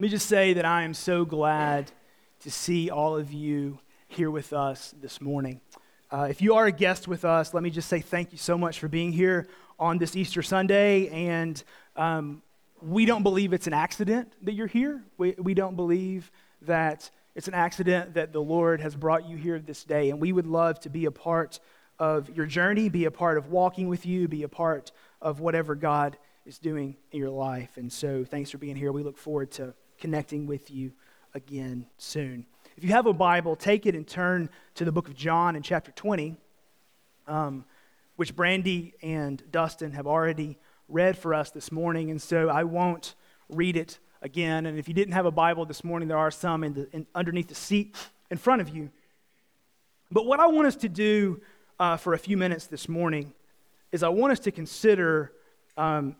Let me just say that I am so glad to see all of you here with us this morning. Uh, if you are a guest with us, let me just say thank you so much for being here on this Easter Sunday. And um, we don't believe it's an accident that you're here. We, we don't believe that it's an accident that the Lord has brought you here this day. And we would love to be a part of your journey, be a part of walking with you, be a part of whatever God is doing in your life. And so thanks for being here. We look forward to connecting with you again soon. If you have a Bible, take it and turn to the book of John in chapter 20, um, which Brandy and Dustin have already read for us this morning. And so I won't read it again. And if you didn't have a Bible this morning, there are some in the, in, underneath the seat in front of you. But what I want us to do uh, for a few minutes this morning is I want us to consider um,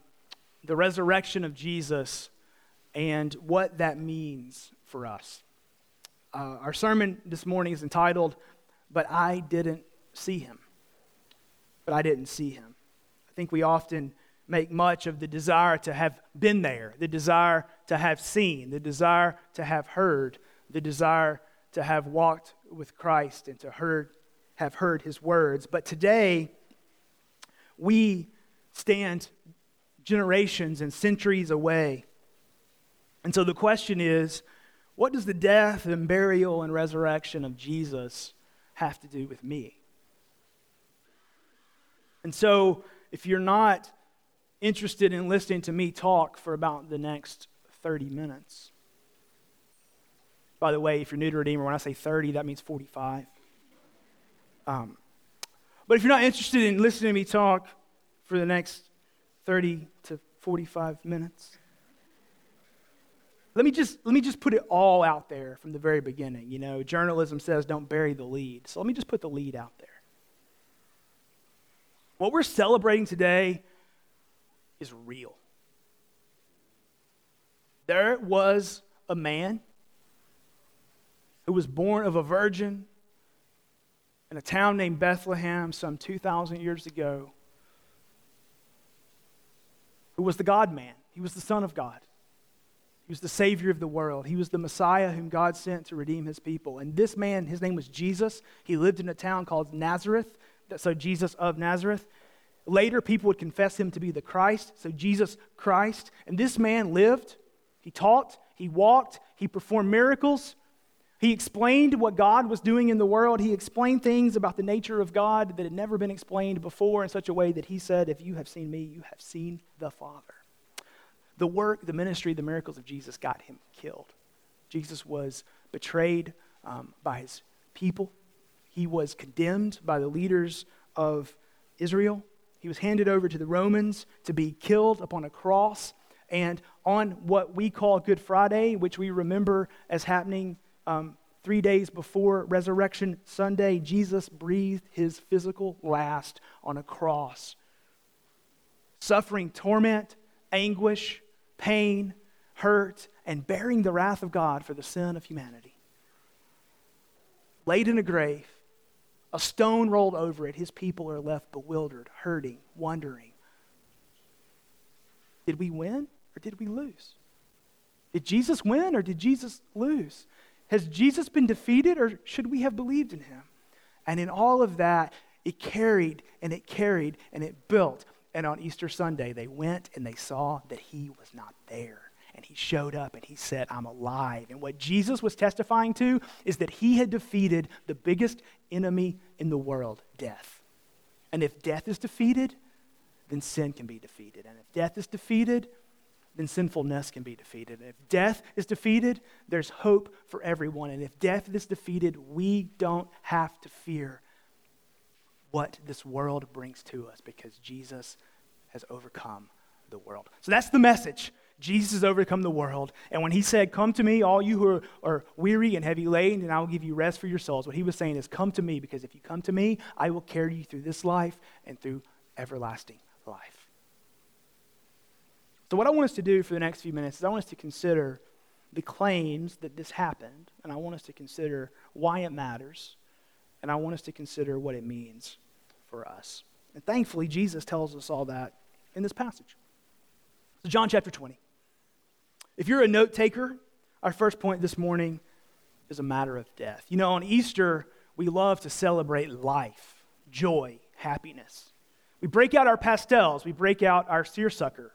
the resurrection of Jesus and what that means for us. Uh, our sermon this morning is entitled, But I Didn't See Him. But I didn't see Him. I think we often make much of the desire to have been there, the desire to have seen, the desire to have heard, the desire to have walked with Christ and to heard, have heard His words. But today, we stand generations and centuries away and so the question is what does the death and burial and resurrection of Jesus have to do with me? And so if you're not interested in listening to me talk for about the next 30 minutes, by the way, if you're new to Redeemer, when I say 30, that means 45. Um, but if you're not interested in listening to me talk for the next 30 to 45 minutes, let me just let me just put it all out there from the very beginning. You know, journalism says don't bury the lead. So let me just put the lead out there. What we're celebrating today is real. There was a man who was born of a virgin in a town named Bethlehem some 2,000 years ago, who was the God man. He was the Son of God. He was the Savior of the world. He was the Messiah whom God sent to redeem his people. And this man, his name was Jesus. He lived in a town called Nazareth, so Jesus of Nazareth. Later, people would confess him to be the Christ, so Jesus Christ. And this man lived, he taught, he walked, he performed miracles. He explained what God was doing in the world. He explained things about the nature of God that had never been explained before in such a way that he said, If you have seen me, you have seen the Father the work, the ministry, the miracles of Jesus got him killed. Jesus was betrayed um, by his people. He was condemned by the leaders of Israel. He was handed over to the Romans to be killed upon a cross. And on what we call Good Friday, which we remember as happening um, three days before Resurrection Sunday, Jesus breathed his physical last on a cross, suffering torment, anguish, pain, hurt, and bearing the wrath of God for the sin of humanity. Laid in a grave, a stone rolled over it, his people are left bewildered, hurting, wondering. Did we win or did we lose? Did Jesus win or did Jesus lose? Has Jesus been defeated or should we have believed in him? And in all of that, it carried and it carried and it built and on Easter Sunday, they went and they saw that he was not there. And he showed up and he said, I'm alive. And what Jesus was testifying to is that he had defeated the biggest enemy in the world, death. And if death is defeated, then sin can be defeated. And if death is defeated, then sinfulness can be defeated. And if death is defeated, there's hope for everyone. And if death is defeated, we don't have to fear what this world brings to us because Jesus has overcome the world. So that's the message. Jesus has overcome the world. And when he said, Come to me, all you who are, are, weary and heavy laden, and I will give you rest for your souls, what he was saying is, Come to me, because if you come to me, I will carry you through this life and through everlasting life. So, what I want us to do for the next few minutes is I want us to consider the claims that this happened, and I want us to consider why it matters, and I want us to consider what it means for us. And thankfully, Jesus tells us all that in this passage. So, John chapter 20. If you're a note taker, Our first point this morning is a matter of death. You know, on Easter, we love to celebrate life, joy, happiness. We break out our pastels, we break out our seersucker,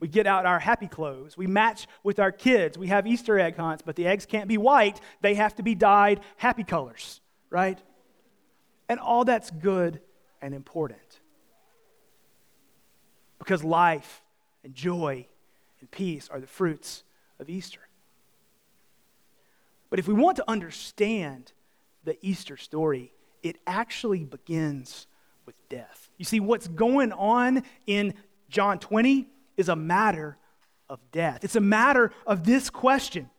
we get out our happy clothes, we match with our kids, we have Easter egg hunts, but the eggs can't be white, they have to be dyed happy colors, right? And all that's good and important. Because life and joy and peace are the fruits of Easter. But if we want to understand the Easter story, it actually begins with death. You see, what's going on in John 20 is a matter of death. It's a matter of this question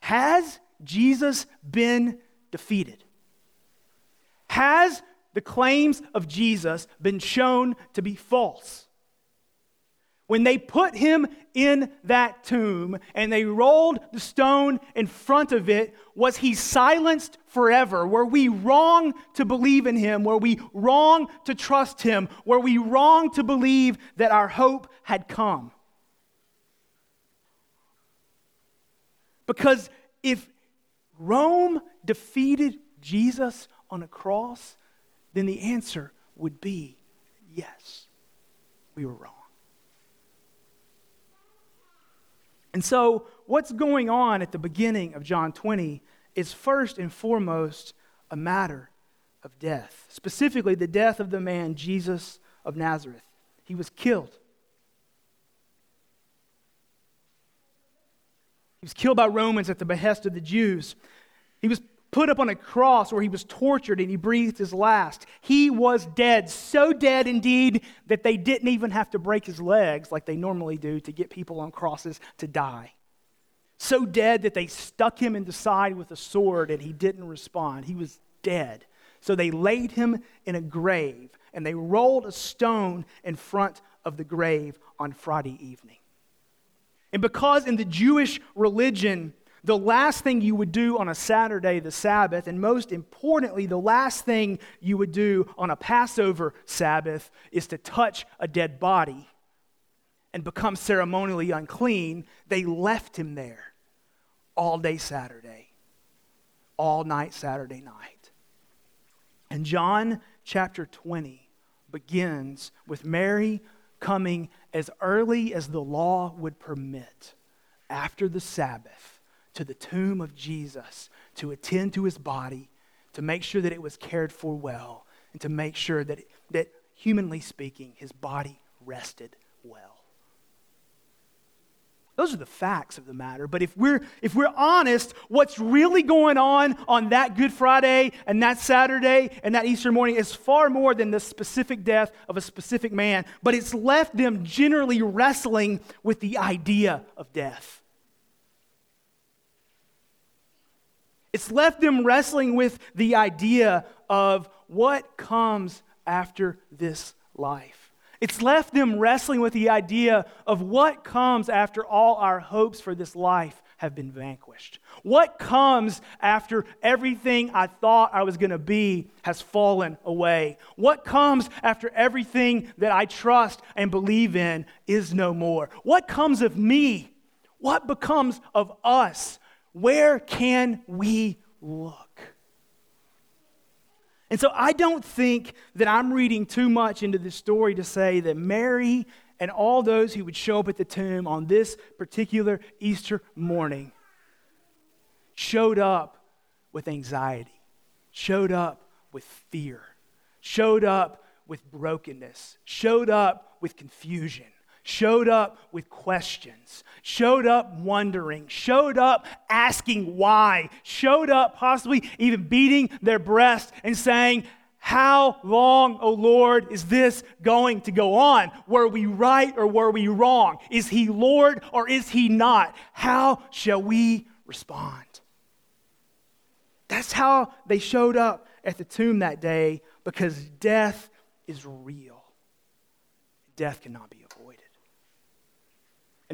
Has Jesus been defeated? Has the claims of Jesus been shown to be false? When they put him in that tomb and they rolled the stone in front of it, was he silenced forever? Were we wrong to believe in him? Were we wrong to trust him? Were we wrong to believe that our hope had come? Because if Rome defeated Jesus on a cross, then the answer would be yes, we were wrong. And so, what's going on at the beginning of John 20 is first and foremost a matter of death, specifically the death of the man Jesus of Nazareth. He was killed. He was killed by Romans at the behest of the Jews. He was put up on a cross where he was tortured and he breathed his last. He was dead, so dead indeed that they didn't even have to break his legs like they normally do to get people on crosses to die. So dead that they stuck him in the side with a sword and he didn't respond. He was dead. So they laid him in a grave and they rolled a stone in front of the grave on Friday evening. And because in the Jewish religion, the last thing you would do on a Saturday, the Sabbath, and most importantly, the last thing you would do on a Passover Sabbath is to touch a dead body and become ceremonially unclean. They left him there all day Saturday, all night Saturday night. And John chapter 20 begins with Mary coming as early as the law would permit after the Sabbath to the tomb of Jesus to attend to his body, to make sure that it was cared for well, and to make sure that, that humanly speaking, his body rested well. Those are the facts of the matter. But if we're, if we're honest, what's really going on on that Good Friday and that Saturday and that Easter morning is far more than the specific death of a specific man. But it's left them generally wrestling with the idea of death. It's left them wrestling with the idea of what comes after this life. It's left them wrestling with the idea of what comes after all our hopes for this life have been vanquished. What comes after everything I thought I was going to be has fallen away? What comes after everything that I trust and believe in is no more? What comes of me? What becomes of us where can we look? And so I don't think that I'm reading too much into this story to say that Mary and all those who would show up at the tomb on this particular Easter morning showed up with anxiety, showed up with fear, showed up with brokenness, showed up with confusion showed up with questions, showed up wondering, showed up asking why, showed up possibly even beating their breast and saying, How long, O Lord, is this going to go on? Were we right or were we wrong? Is he Lord or is he not? How shall we respond? That's how they showed up at the tomb that day because death is real. Death cannot be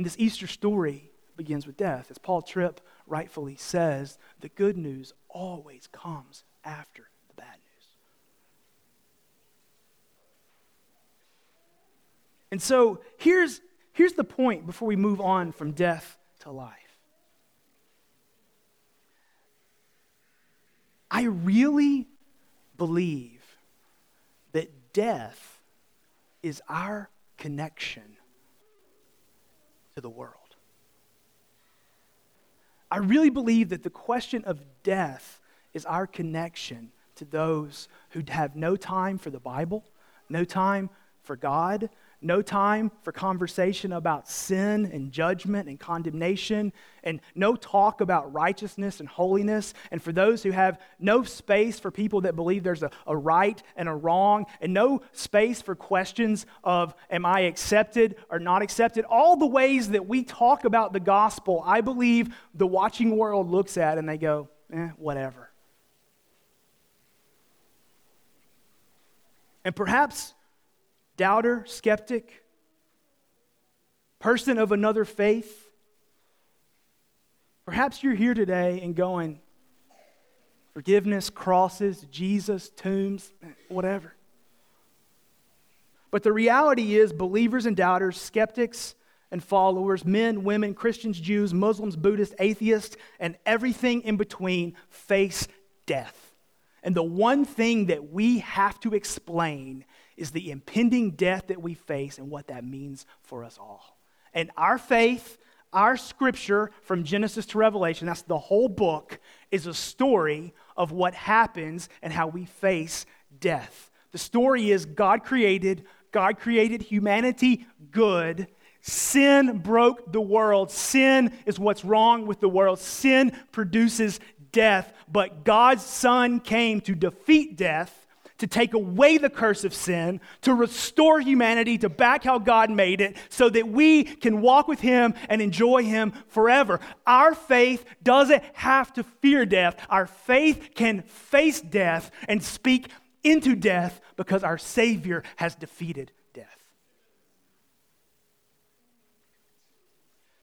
and this Easter story begins with death. As Paul Tripp rightfully says, the good news always comes after the bad news. And so here's, here's the point before we move on from death to life. I really believe that death is our connection to the world. I really believe that the question of death is our connection to those who have no time for the Bible, no time for God, no time for conversation about sin and judgment and condemnation, and no talk about righteousness and holiness. And for those who have no space for people that believe there's a, a right and a wrong, and no space for questions of, am I accepted or not accepted? All the ways that we talk about the gospel, I believe the watching world looks at and they go, eh, whatever. And perhaps doubter, skeptic, person of another faith. Perhaps you're here today and going, forgiveness, crosses, Jesus, tombs, whatever. But the reality is, believers and doubters, skeptics and followers, men, women, Christians, Jews, Muslims, Buddhists, atheists, and everything in between face death. And the one thing that we have to explain is the impending death that we face and what that means for us all. And our faith, our scripture from Genesis to Revelation, that's the whole book, is a story of what happens and how we face death. The story is God created, God created humanity good. Sin broke the world. Sin is what's wrong with the world. Sin produces death, but God's Son came to defeat death to take away the curse of sin, to restore humanity to back how God made it, so that we can walk with Him and enjoy Him forever. Our faith doesn't have to fear death. Our faith can face death and speak into death because our Savior has defeated death.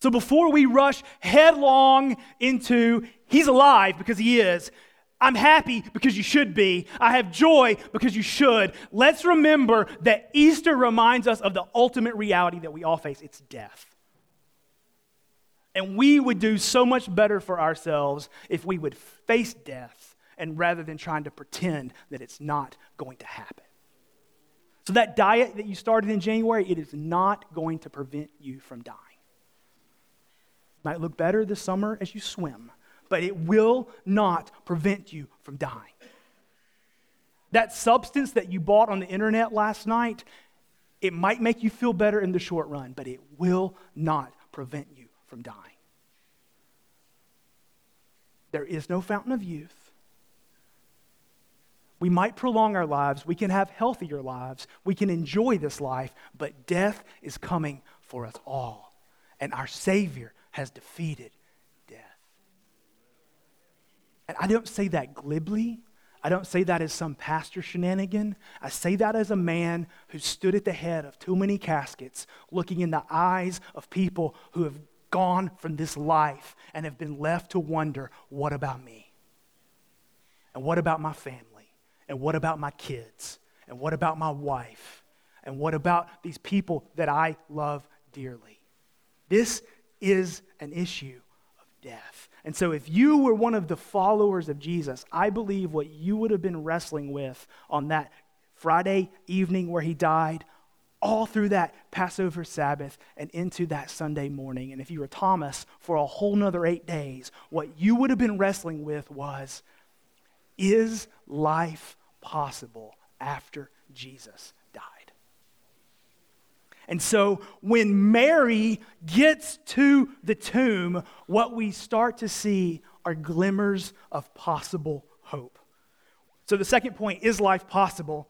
So before we rush headlong into He's alive because He is, I'm happy because you should be. I have joy because you should. Let's remember that Easter reminds us of the ultimate reality that we all face it's death. And we would do so much better for ourselves if we would face death and rather than trying to pretend that it's not going to happen. So, that diet that you started in January, it is not going to prevent you from dying. It might look better this summer as you swim but it will not prevent you from dying. That substance that you bought on the internet last night, it might make you feel better in the short run, but it will not prevent you from dying. There is no fountain of youth. We might prolong our lives. We can have healthier lives. We can enjoy this life, but death is coming for us all. And our Savior has defeated and I don't say that glibly. I don't say that as some pastor shenanigan. I say that as a man who stood at the head of too many caskets, looking in the eyes of people who have gone from this life and have been left to wonder what about me? And what about my family? And what about my kids? And what about my wife? And what about these people that I love dearly? This is an issue of death. And so, if you were one of the followers of Jesus, I believe what you would have been wrestling with on that Friday evening where he died, all through that Passover Sabbath and into that Sunday morning. And if you were Thomas for a whole nother eight days, what you would have been wrestling with was is life possible after Jesus and so when Mary gets to the tomb, what we start to see are glimmers of possible hope. So the second point is life possible?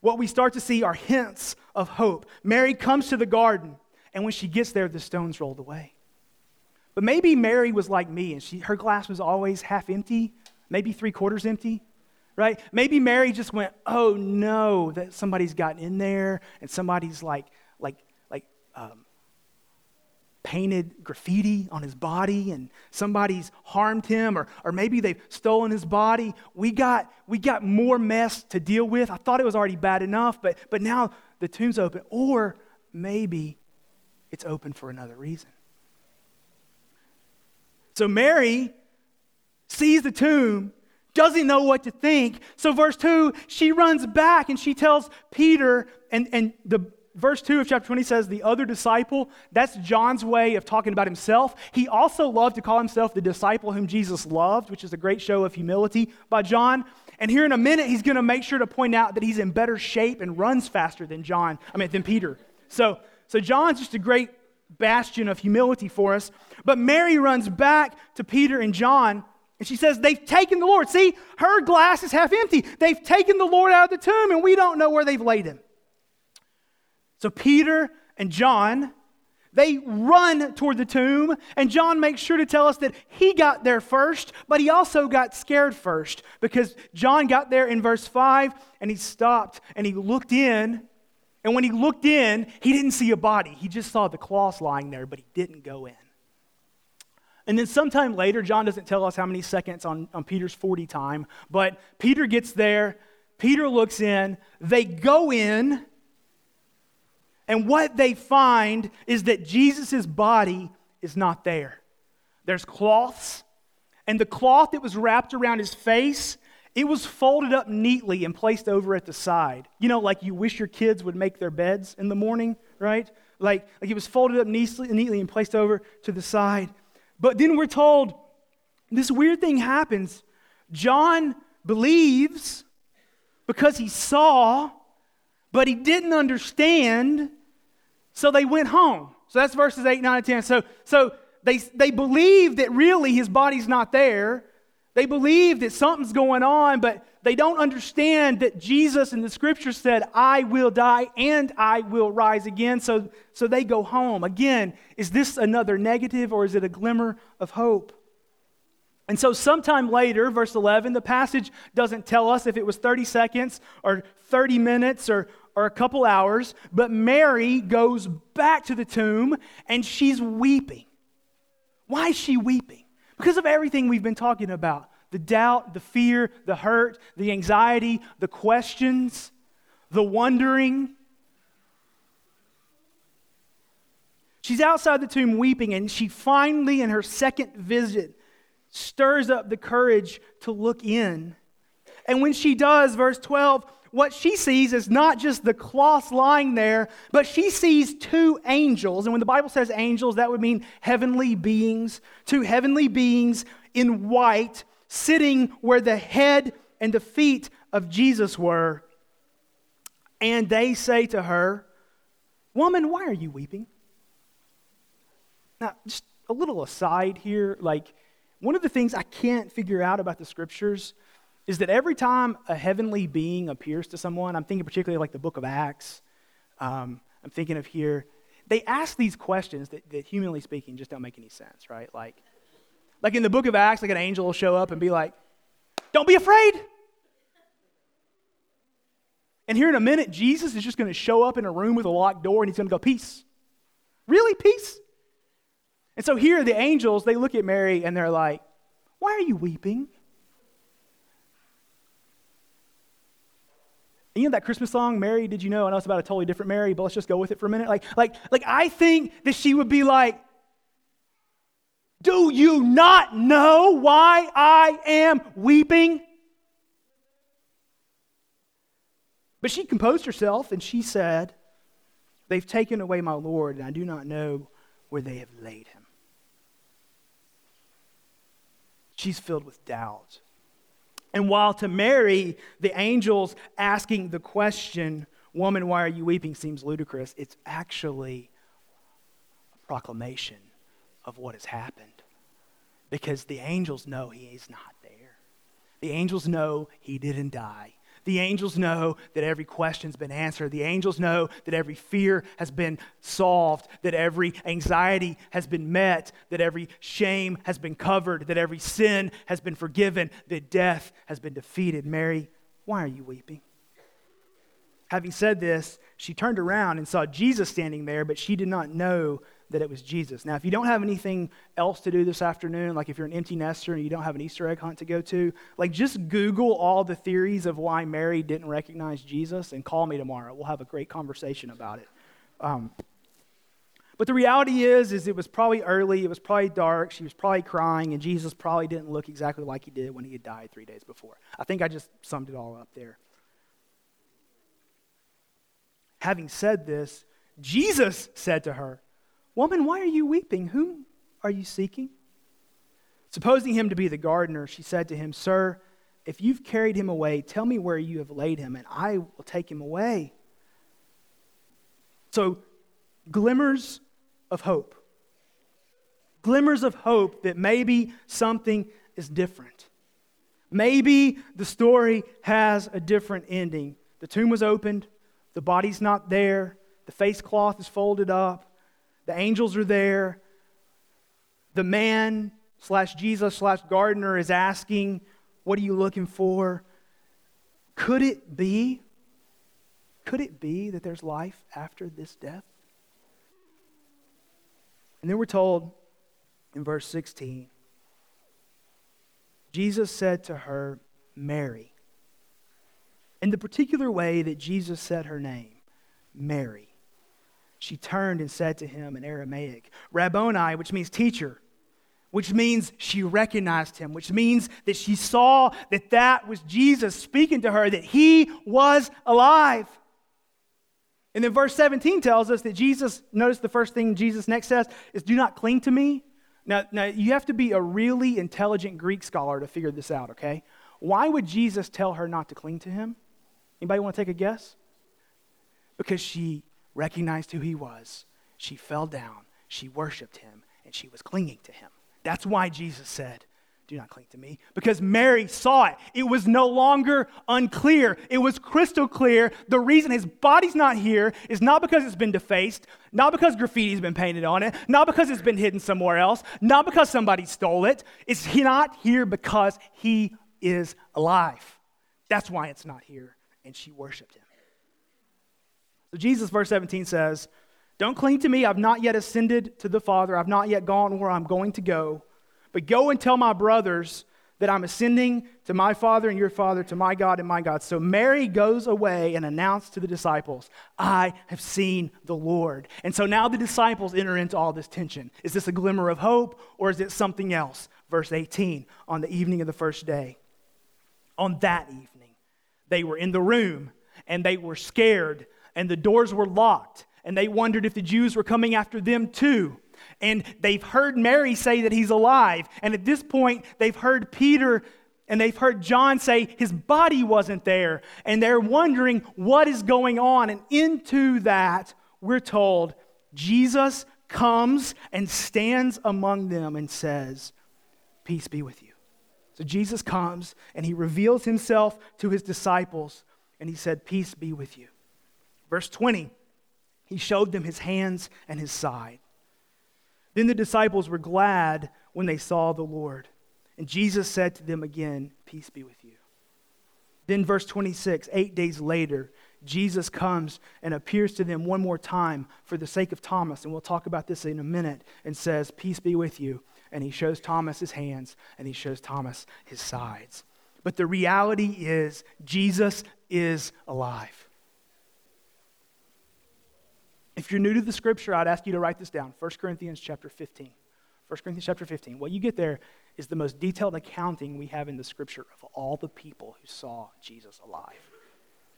What we start to see are hints of hope. Mary comes to the garden, and when she gets there, the stone's rolled away. But maybe Mary was like me, and she, her glass was always half empty, maybe three quarters empty right? Maybe Mary just went, oh no, that somebody's gotten in there and somebody's like um, painted graffiti on his body and somebody's harmed him or, or maybe they've stolen his body. We got we got more mess to deal with. I thought it was already bad enough but but now the tomb's open. Or maybe it's open for another reason. So mary sees the tomb doesn't know what to think. So, verse 2, she runs back and she tells Peter, and, and the verse 2 of chapter 20 says, the other disciple. That's John's way of talking about himself. He also loved to call himself the disciple whom Jesus loved, which is a great show of humility by John. And here in a minute, he's going to make sure to point out that he's in better shape and runs faster than John, I mean, than Peter. So, so John's just a great bastion of humility for us. But Mary runs back to Peter and John and she says, They've taken the Lord. See, her glass is half empty. They've taken the Lord out of the tomb and we don't know where they've laid him. So Peter and John, they run toward the tomb, and John makes sure to tell us that he got there first, but he also got scared first because John got there in verse 5 and he stopped and he looked in. And when he looked in, he didn't see a body. He just saw the cloths lying there, but he didn't go in. And then sometime later, John doesn't tell us how many seconds on, on Peter's 40 time, but Peter gets there. Peter looks in. They go in. And what they find is that Jesus' body is not there. There's cloths, and the cloth that was wrapped around his face, it was folded up neatly and placed over at the side. You know, like you wish your kids would make their beds in the morning, right? Like, like it was folded up neatly, neatly and placed over to the side. But then we're told this weird thing happens. John believes because he saw but he didn't understand, so they went home. So that's verses 8, 9, and 10. So, so they, they believe that really his body's not there. They believe that something's going on, but they don't understand that Jesus in the scripture said, I will die and I will rise again. So, so they go home. Again, is this another negative or is it a glimmer of hope? And so, sometime later, verse 11, the passage doesn't tell us if it was 30 seconds or 30 minutes or, or a couple hours, but Mary goes back to the tomb and she's weeping. Why is she weeping? Because of everything we've been talking about the doubt, the fear, the hurt, the anxiety, the questions, the wondering. She's outside the tomb weeping, and she finally, in her second visit, stirs up the courage to look in. And when she does, verse 12, what she sees is not just the cloth lying there, but she sees two angels. And when the Bible says angels, that would mean heavenly beings, two heavenly beings in white, sitting where the head and the feet of Jesus were. And they say to her, Woman, why are you weeping? Now, just a little aside here, like, one of the things I can't figure out about the scriptures is that every time a heavenly being appears to someone, I'm thinking particularly like the book of Acts, um, I'm thinking of here, they ask these questions that, that, humanly speaking, just don't make any sense, right? Like, like in the book of Acts, like an angel will show up and be like, don't be afraid. And here in a minute, Jesus is just going to show up in a room with a locked door and he's going to go, Peace. Really? Peace? And so here, the angels, they look at Mary and they're like, Why are you weeping? You know that Christmas song, Mary, did you know? I know it's about a totally different Mary, but let's just go with it for a minute. Like, like, like I think that she would be like, Do you not know why I am weeping? But she composed herself and she said, They've taken away my Lord, and I do not know where they have laid him. She's filled with doubt. And while to Mary, the angels asking the question, Woman, why are you weeping, seems ludicrous, it's actually a proclamation of what has happened. Because the angels know he is not there. The angels know he didn't die. The angels know that every question's been answered. The angels know that every fear has been solved, that every anxiety has been met, that every shame has been covered, that every sin has been forgiven, that death has been defeated. Mary, why are you weeping? Having said this, she turned around and saw Jesus standing there, but she did not know that it was Jesus. Now, if you don't have anything else to do this afternoon, like if you're an empty nester and you don't have an Easter egg hunt to go to, like just Google all the theories of why Mary didn't recognize Jesus and call me tomorrow. We'll have a great conversation about it. Um, But the reality is, is it was probably early, it was probably dark, she was probably crying, and Jesus probably didn't look exactly like he did when he had died three days before. I think I just summed it all up there. Having said this, Jesus said to her, Woman, why are you weeping? Whom are you seeking? Supposing him to be the gardener, she said to him, Sir, if you've carried him away, tell me where you have laid him, and I will take him away. So, glimmers of hope. Glimmers of hope that maybe something is different. Maybe the story has a different ending. The tomb was opened, the body's not there, the face cloth is folded up, the angels are there, the man slash Jesus slash gardener is asking, What are you looking for? Could it be? Could it be that there's life after this death? And then we're told in verse 16 Jesus said to her, Mary. In the particular way that Jesus said her name, Mary, she turned and said to him in Aramaic, Rabboni, which means teacher, which means she recognized him, which means that she saw that that was Jesus speaking to her, that he was alive. And then verse 17 tells us that Jesus, notice the first thing Jesus next says is, Do not cling to me. Now, now, you have to be a really intelligent Greek scholar to figure this out, okay? Why would Jesus tell her not to cling to him? Anybody want to take a guess? Because she recognized who he was. She fell down, she worshiped him, and she was clinging to him. That's why Jesus said, do not cling to me. Because Mary saw it. It was no longer unclear, it was crystal clear. The reason his body's not here is not because it's been defaced, not because graffiti's been painted on it, not because it's been hidden somewhere else, not because somebody stole it. It's not here because he is alive. That's why it's not here. And she worshiped him. So Jesus, verse 17 says, Don't cling to me. I've not yet ascended to the Father. I've not yet gone where I'm going to go. But go and tell my brothers that I'm ascending to my Father and your Father, to my God and my God. So Mary goes away and announced to the disciples, I have seen the Lord. And so now the disciples enter into all this tension. Is this a glimmer of hope or is it something else? Verse 18, on the evening of the first day. On that evening, they were in the room and they were scared and the doors were locked and they wondered if the Jews were coming after them too and they've heard Mary say that he's alive. And at this point, they've heard Peter and they've heard John say his body wasn't there. And they're wondering what is going on. And into that, we're told Jesus comes and stands among them and says, Peace be with you. So Jesus comes and he reveals himself to his disciples and he said, Peace be with you. Verse 20, he showed them his hands and his side. Then the disciples were glad when they saw the Lord. And Jesus said to them again, Peace be with you. Then, verse 26, eight days later, Jesus comes and appears to them one more time for the sake of Thomas. And we'll talk about this in a minute and says, Peace be with you. And he shows Thomas his hands and he shows Thomas his sides. But the reality is, Jesus is alive. If you're new to the scripture, I'd ask you to write this down 1 Corinthians chapter 15. 1 Corinthians chapter 15. What you get there is the most detailed accounting we have in the scripture of all the people who saw Jesus alive.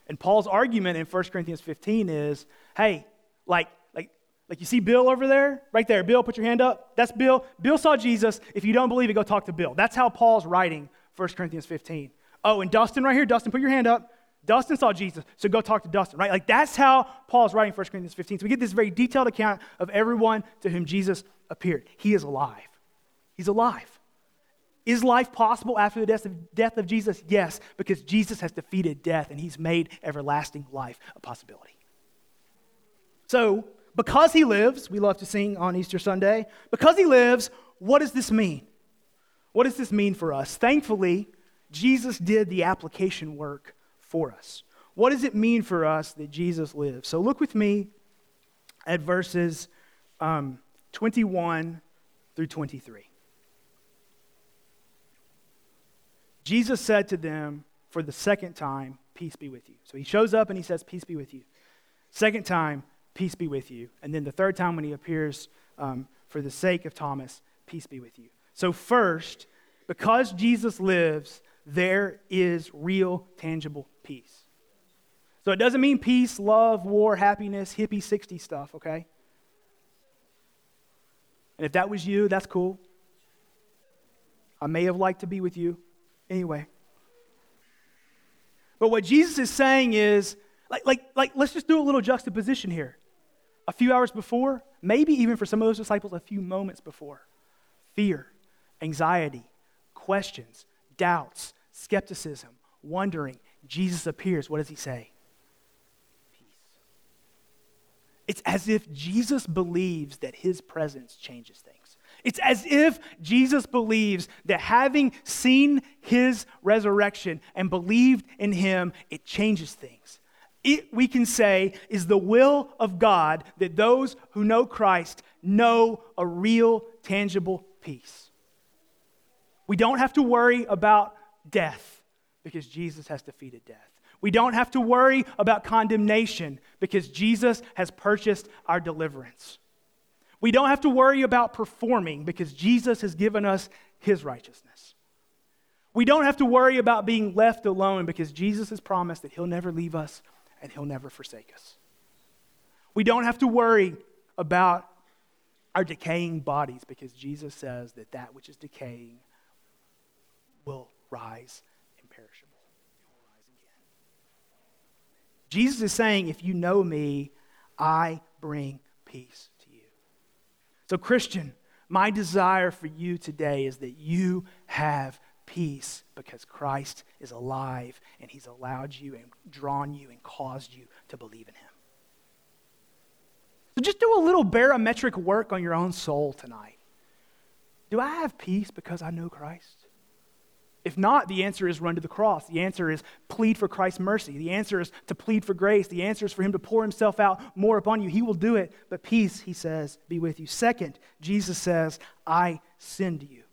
And Paul's argument in 1 Corinthians 15 is hey, like, like, like you see Bill over there? Right there. Bill, put your hand up. That's Bill. Bill saw Jesus. If you don't believe it, go talk to Bill. That's how Paul's writing 1 Corinthians 15. Oh, and Dustin right here. Dustin, put your hand up. Dustin saw Jesus, so go talk to Dustin, right? Like that's how Paul's writing 1 Corinthians 15. So we get this very detailed account of everyone to whom Jesus appeared. He is alive. He's alive. Is life possible after the death of, death of Jesus? Yes, because Jesus has defeated death and he's made everlasting life a possibility. So, because he lives, we love to sing on Easter Sunday, because he lives, what does this mean? What does this mean for us? Thankfully, Jesus did the application work for us. What does it mean for us that Jesus lives? So look with me at verses um, 21 through 23. Jesus said to them for the second time, Peace be with you. So he shows up and he says, Peace be with you. Second time, peace be with you. And then the third time when he appears, um, for the sake of Thomas, peace be with you. So, first, because Jesus lives, there is real, tangible peace. So, it doesn't mean peace, love, war, happiness, hippie 60 stuff, okay? And if that was you, that's cool. I may have liked to be with you anyway. But what Jesus is saying is, like, like, like, let's just do a little juxtaposition here. A few hours before, maybe even for some of those disciples, a few moments before, fear, anxiety, questions, doubts, skepticism, wondering, Jesus appears. What does he say? Peace. It's as if Jesus believes that his presence changes things. It's as if Jesus believes that having seen his resurrection and believed in him, it changes things. It, we can say, is the will of God that those who know Christ know a real, tangible peace. We don't have to worry about death because Jesus has defeated death. We don't have to worry about condemnation because Jesus has purchased our deliverance. We don't have to worry about performing because Jesus has given us his righteousness. We don't have to worry about being left alone because Jesus has promised that he'll never leave us and he'll never forsake us. We don't have to worry about our decaying bodies because Jesus says that that which is decaying will rise imperishable. It will rise again. Jesus is saying, if you know me, I bring peace to you. so, Christian, my desire for you today is that you have peace because Christ is alive and he's allowed you and drawn you and caused you to believe in him. So, just do a little barometric work on your own soul tonight. Do I have peace because I know Christ? If not, the answer is run to the cross. The answer is plead for Christ's mercy. The answer is to plead for grace. The answer is for him to pour himself out more upon you. He will do it, but peace, he says, be with you. Second, Jesus says, I send you.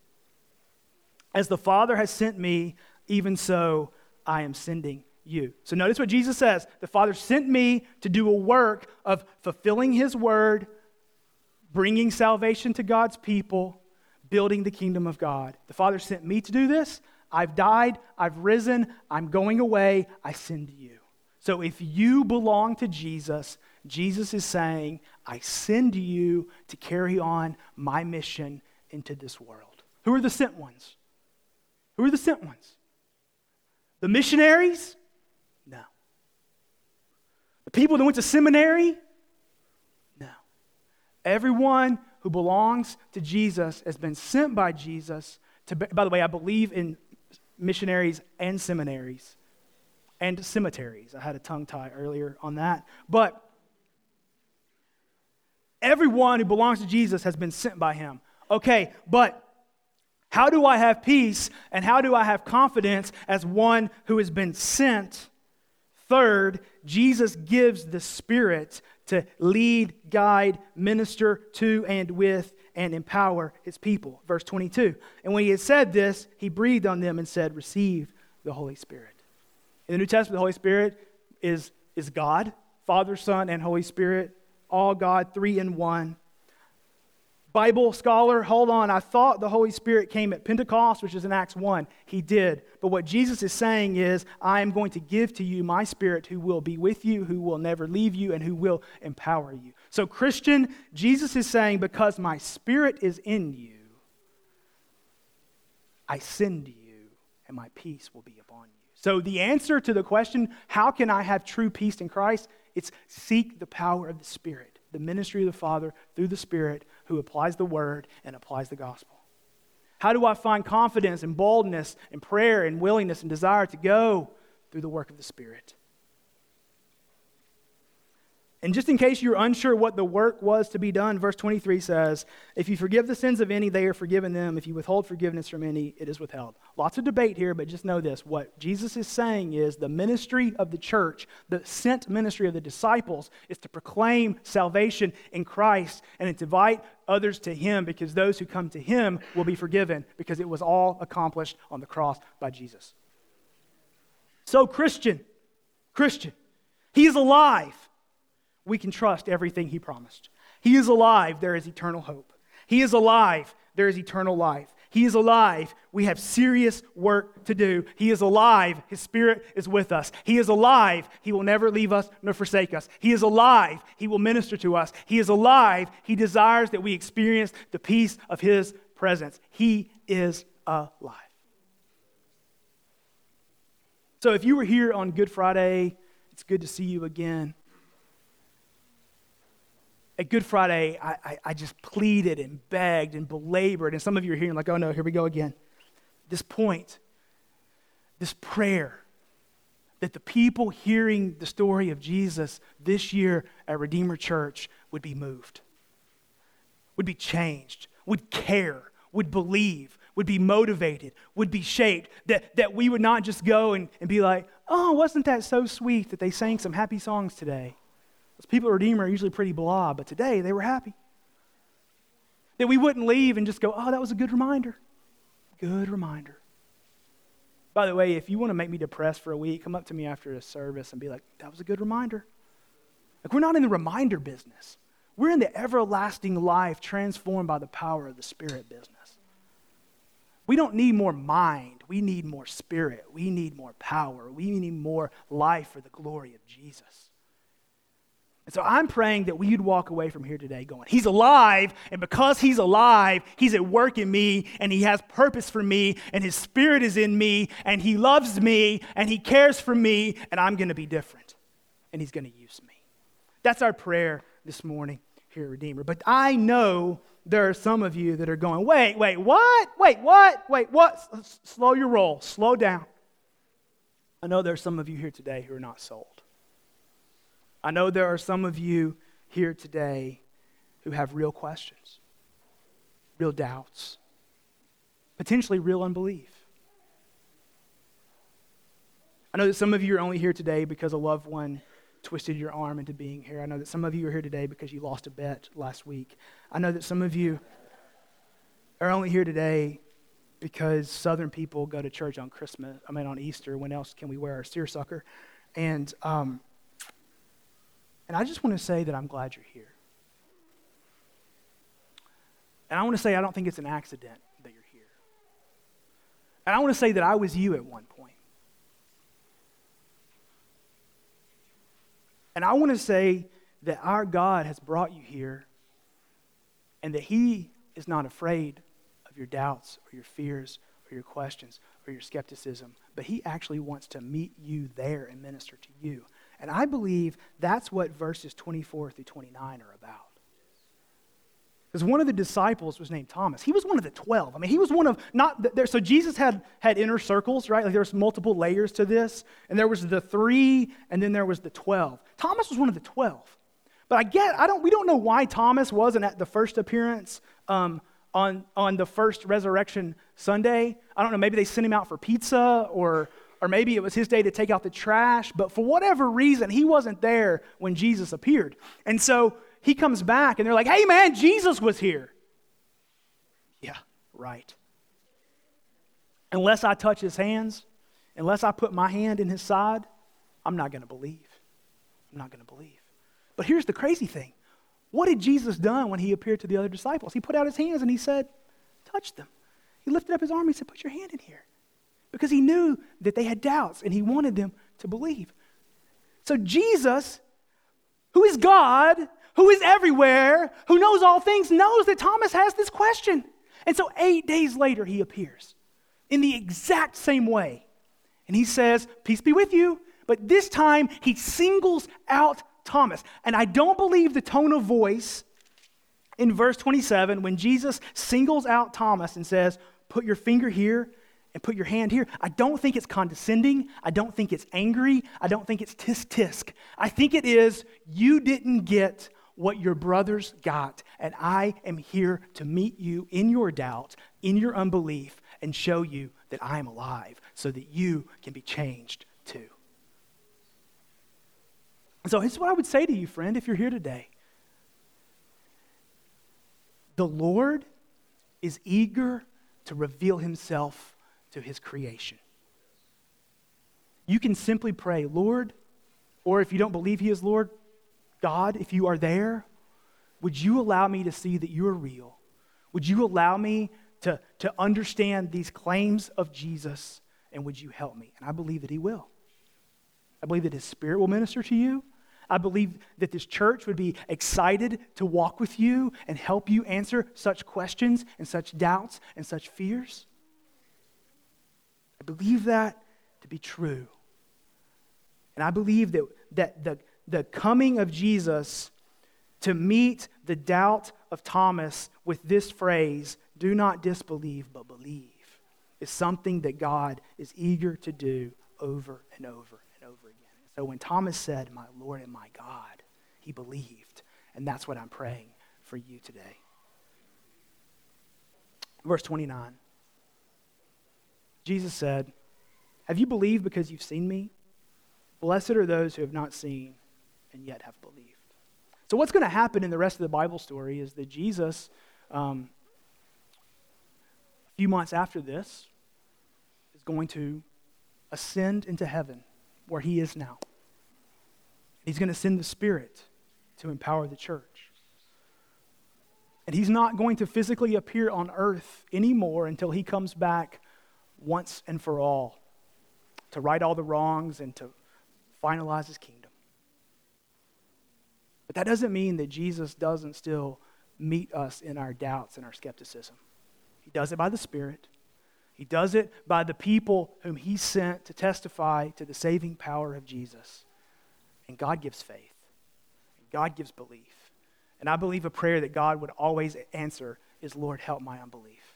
As the Father has sent me, even so I am sending you. So notice what Jesus says The Father sent me to do a work of fulfilling his word, bringing salvation to God's people, building the kingdom of God. The Father sent me to do this. I've died, I've risen, I'm going away, I send you. So if you belong to Jesus, Jesus is saying, I send you to carry on my mission into this world. Who are the sent ones? Who are the sent ones? The missionaries? No. The people that went to seminary? No. Everyone who belongs to Jesus has been sent by Jesus to, by the way, I believe in missionaries and seminaries and cemeteries. I had a tongue tie earlier on that. But everyone who belongs to Jesus has been sent by him. Okay, but how do I have peace and how do I have confidence as one who has been sent? Third, Jesus gives the Spirit to lead, guide, minister to, and with and empower his people. Verse 22. And when he had said this, he breathed on them and said, Receive the Holy Spirit. In the New Testament, the Holy Spirit is, is God, Father, Son, and Holy Spirit, all God, three in one. Bible scholar, hold on. I thought the Holy Spirit came at Pentecost, which is in Acts 1. He did. But what Jesus is saying is, I am going to give to you my Spirit who will be with you, who will never leave you, and who will empower you. So, Christian, Jesus is saying, because my Spirit is in you, I send you, and my peace will be upon you. So, the answer to the question, how can I have true peace in Christ? It's seek the power of the Spirit, the ministry of the Father through the Spirit who applies the word and applies the gospel. How do I find confidence and boldness and prayer and willingness and desire to go through the work of the Spirit? And just in case you're unsure what the work was to be done, verse 23 says, If you forgive the sins of any, they are forgiven them. If you withhold forgiveness from any, it is withheld. Lots of debate here, but just know this. What Jesus is saying is the ministry of the church, the sent ministry of the disciples, is to proclaim salvation in Christ and to invite others to Him because those who come to Him will be forgiven because it was all accomplished on the cross by Jesus. So, Christian, Christian, He's alive. We can trust everything he promised. He is alive, there is eternal hope. He is alive, there is eternal life. He is alive. We have serious work to do. He is alive. His spirit is with us. He is alive. He will never leave us nor forsake us. He is alive. He will minister to us. He is alive. He desires that we experience the peace of his presence. He is alive. So if you were here on Good Friday, it's good to see you again at Good Friday, I, I, I, just pleaded and begged and belabored. And some of you are hearing, like, oh no, here we go again. This point, this prayer that the people hearing the story of Jesus this year at Redeemer Church would be moved, would be changed, would care, would believe, would be motivated, would be shaped, that, that we would not just go and, and be like, oh, wasn't that so sweet that they sang some happy songs today? Those people at Redeemer are usually pretty blah, but today they were happy. That we wouldn't leave and just go, oh, that was a good reminder. Good reminder. By the way, if you want to make me depressed for a week, come up to me after a service and be like, that was a good reminder. Like, we're not in the reminder business. We're in the everlasting life transformed by the power of the Spirit business. We don't need more mind. We need more spirit. We need more power. We need more life for the glory of Jesus. And so I'm praying that we'd walk away from here today going, He's alive, and because He's alive, He's at work in me, and He has purpose for me, and His Spirit is in me, and He loves me, and He cares for me, and I'm going to be different, and He's going to use me. That's our prayer this morning here at Redeemer. But I know there are some of you that are going, Wait, wait, what? Wait, what? Wait, what? S- slow your roll, slow down. I know there are some of you here today who are not sold. I know there are some of you here today who have real questions, real doubts, potentially real unbelief. I know that some of you are only here today because a loved one twisted your arm into being here. I know that some of you are here today because you lost a bet last week. I know that some of you are only here today because Southern people go to church on Christmas, I mean, on Easter. When else can we wear our seersucker? And, um, and I just want to say that I'm glad you're here. And I want to say I don't think it's an accident that you're here. And I want to say that I was you at one point. And I want to say that our God has brought you here and that He is not afraid of your doubts or your fears or your questions or your skepticism, but He actually wants to meet you there and minister to you. And I believe that's what verses 24 through 29 are about. Because one of the disciples was named Thomas. He was one of the 12. I mean, he was one of, not, there, so Jesus had, had inner circles, right? Like there was multiple layers to this. And there was the three, and then there was the 12. Thomas was one of the 12. But I get, I don't, we don't know why Thomas wasn't at the first appearance um, on, on the first resurrection Sunday. I don't know, maybe they sent him out for pizza or, or maybe it was his day to take out the trash, but for whatever reason, he wasn't there when Jesus appeared. And so he comes back and they're like, hey man, Jesus was here. Yeah, right. Unless I touch his hands, unless I put my hand in his side, I'm not going to believe. I'm not going to believe. But here's the crazy thing what had Jesus done when he appeared to the other disciples? He put out his hands and he said, touch them. He lifted up his arm. And he said, put your hand in here because he knew that they had doubts and he wanted them to believe. So, Jesus, who is God, who is everywhere, who knows all things, knows that Thomas has this question. And so, eight days later, he appears in the exact same way. And he says, Peace be with you. But this time, he singles out Thomas. And I don't believe the tone of voice in verse 27 when Jesus singles out Thomas and says, Put your finger here and put your hand here. I don't think it's condescending. I don't think it's angry. I don't think it's tisk tisk. I think it is you didn't get what your brothers got, and I am here to meet you in your doubt, in your unbelief, and show you that I am alive so that you can be changed too. So, here's what I would say to you, friend, if you're here today. The Lord is eager to reveal himself to his creation. You can simply pray, Lord, or if you don't believe he is Lord, God, if you are there, would you allow me to see that you are real? Would you allow me to, to understand these claims of Jesus? And would you help me? And I believe that He will. I believe that His Spirit will minister to you. I believe that this church would be excited to walk with you and help you answer such questions and such doubts and such fears. I believe that to be true. And I believe that, that the, the coming of Jesus to meet the doubt of Thomas with this phrase, do not disbelieve, but believe, is something that God is eager to do over and over and over again. So when Thomas said, My Lord and my God, he believed. And that's what I'm praying for you today. Verse 29. Jesus said, Have you believed because you've seen me? Blessed are those who have not seen and yet have believed. So, what's going to happen in the rest of the Bible story is that Jesus, um, a few months after this, is going to ascend into heaven where he is now. He's going to send the Spirit to empower the church. And he's not going to physically appear on earth anymore until he comes back once and for all to right all the wrongs and to finalize his kingdom. But that doesn't mean that Jesus doesn't still meet us in our doubts and our skepticism. He does it by the Spirit. He does it by the people whom He sent to testify to the saving power of Jesus. And God gives faith, and God gives belief. And I believe a prayer that God would always answer is Lord, help my unbelief.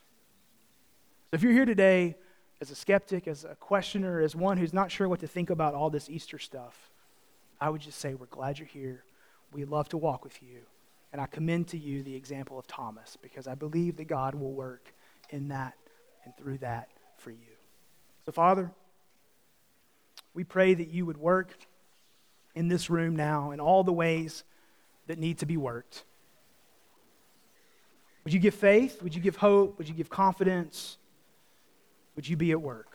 So if you're here today as a skeptic, as a questioner, as one who's not sure what to think about all this Easter stuff, I would just say, We're glad you're here. We love to walk with you. And I commend to you the example of Thomas because I believe that God will work in that and through that for you. So, Father, we pray that you would work in this room now in all the ways that need to be worked. Would you give faith? Would you give hope? Would you give confidence? Would you be at work?